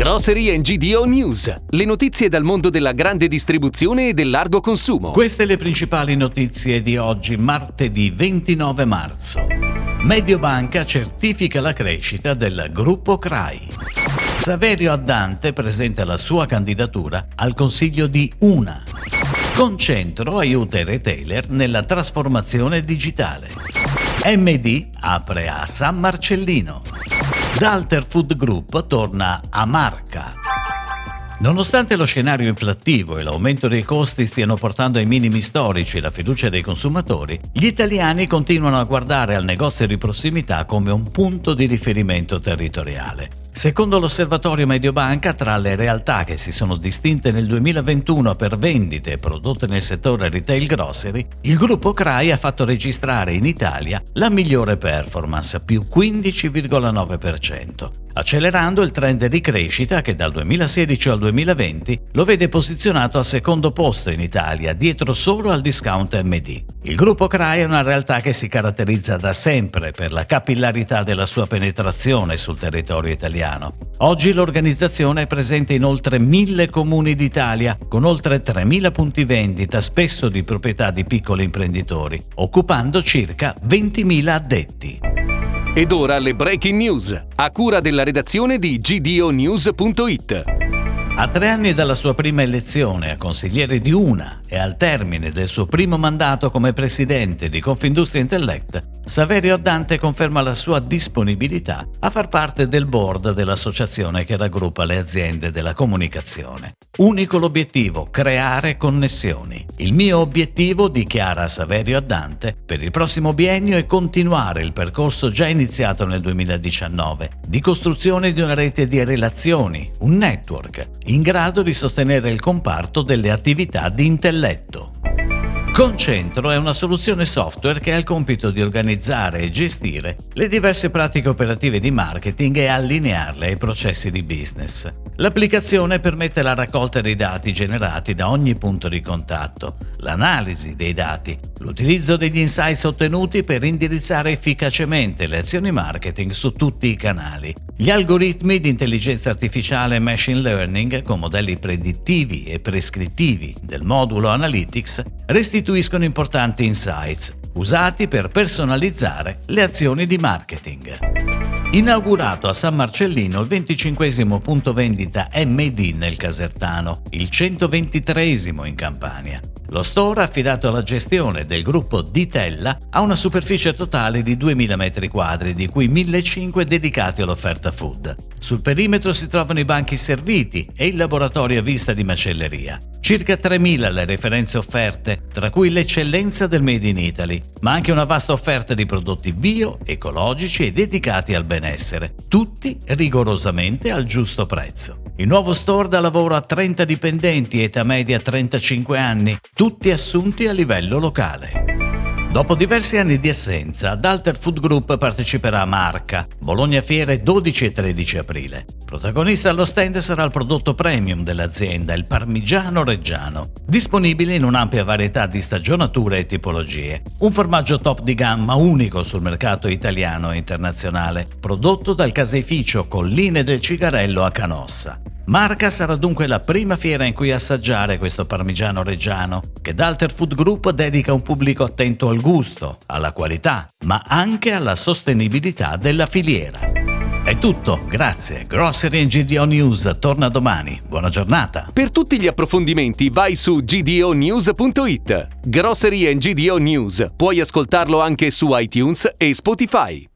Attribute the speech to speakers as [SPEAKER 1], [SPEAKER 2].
[SPEAKER 1] Grocery GDO News, le notizie dal mondo della grande distribuzione e del largo consumo.
[SPEAKER 2] Queste le principali notizie di oggi, martedì 29 marzo. Mediobanca certifica la crescita del gruppo CRAI. Saverio Addante presenta la sua candidatura al consiglio di Una. Concentro aiuta i retailer nella trasformazione digitale. MD apre a San Marcellino. Dalter Food Group torna a Marca. Nonostante lo scenario inflattivo e l'aumento dei costi stiano portando ai minimi storici la fiducia dei consumatori, gli italiani continuano a guardare al negozio di prossimità come un punto di riferimento territoriale. Secondo l'osservatorio Mediobanca, tra le realtà che si sono distinte nel 2021 per vendite prodotte nel settore retail grocery, il gruppo CRAI ha fatto registrare in Italia la migliore performance, più 15,9%, accelerando il trend di crescita che dal 2016 al 2020 lo vede posizionato al secondo posto in Italia, dietro solo al discount MD. Il gruppo CRAI è una realtà che si caratterizza da sempre per la capillarità della sua penetrazione sul territorio italiano italiano. Oggi l'organizzazione è presente in oltre mille comuni d'Italia, con oltre 3.000 punti vendita, spesso di proprietà di piccoli imprenditori, occupando circa 20.000 addetti.
[SPEAKER 1] Ed ora le breaking news, a cura della redazione di gdonews.it.
[SPEAKER 2] A tre anni dalla sua prima elezione a consigliere di una e al termine del suo primo mandato come presidente di Confindustria Intellect, Saverio Dante conferma la sua disponibilità a far parte del board dell'associazione che raggruppa le aziende della comunicazione. Unico l'obiettivo, creare connessioni. Il mio obiettivo, dichiara Saverio Addante, per il prossimo biennio è continuare il percorso già iniziato nel 2019, di costruzione di una rete di relazioni, un network, in grado di sostenere il comparto delle attività di intelletto. Concentro è una soluzione software che ha il compito di organizzare e gestire le diverse pratiche operative di marketing e allinearle ai processi di business. L'applicazione permette la raccolta dei dati generati da ogni punto di contatto, l'analisi dei dati, l'utilizzo degli insights ottenuti per indirizzare efficacemente le azioni marketing su tutti i canali. Gli algoritmi di intelligenza artificiale e machine learning con modelli predittivi e prescrittivi del modulo Analytics restituiscono costituiscono importanti insights usati per personalizzare le azioni di marketing. Inaugurato a San Marcellino il 25 punto vendita MD nel Casertano, il 123 in Campania. Lo store, affidato alla gestione del gruppo Ditella, ha una superficie totale di 2000 m2, di cui 1500 dedicati all'offerta food. Sul perimetro si trovano i banchi serviti e il laboratorio a vista di macelleria. Circa 3000 le referenze offerte, tra cui l'eccellenza del Made in Italy, ma anche una vasta offerta di prodotti bio, ecologici e dedicati al benessere, tutti rigorosamente al giusto prezzo. Il nuovo store dà lavoro a 30 dipendenti, età media 35 anni, tutti assunti a livello locale. Dopo diversi anni di assenza, Dalter Food Group parteciperà a Marca, Bologna Fiere 12 e 13 aprile. Protagonista allo stand sarà il prodotto premium dell'azienda, il parmigiano reggiano, disponibile in un'ampia varietà di stagionature e tipologie. Un formaggio top di gamma unico sul mercato italiano e internazionale, prodotto dal caseificio Colline del Cigarello a Canossa. Marca sarà dunque la prima fiera in cui assaggiare questo parmigiano reggiano, che Dalter Food Group dedica un pubblico attento al gusto, alla qualità, ma anche alla sostenibilità della filiera. È tutto, grazie. Grocery GDO News torna domani. Buona giornata.
[SPEAKER 1] Per tutti gli approfondimenti vai su gdonews.it. Grocery GDO News. Puoi ascoltarlo anche su iTunes e Spotify.